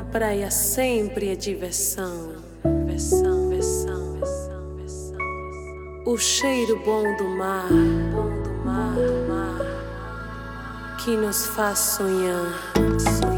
Na praia sempre é diversão, versão, versão, versão, versão. O cheiro bom do mar, bom do mar, mar, que nos faz sonhar.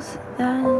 things.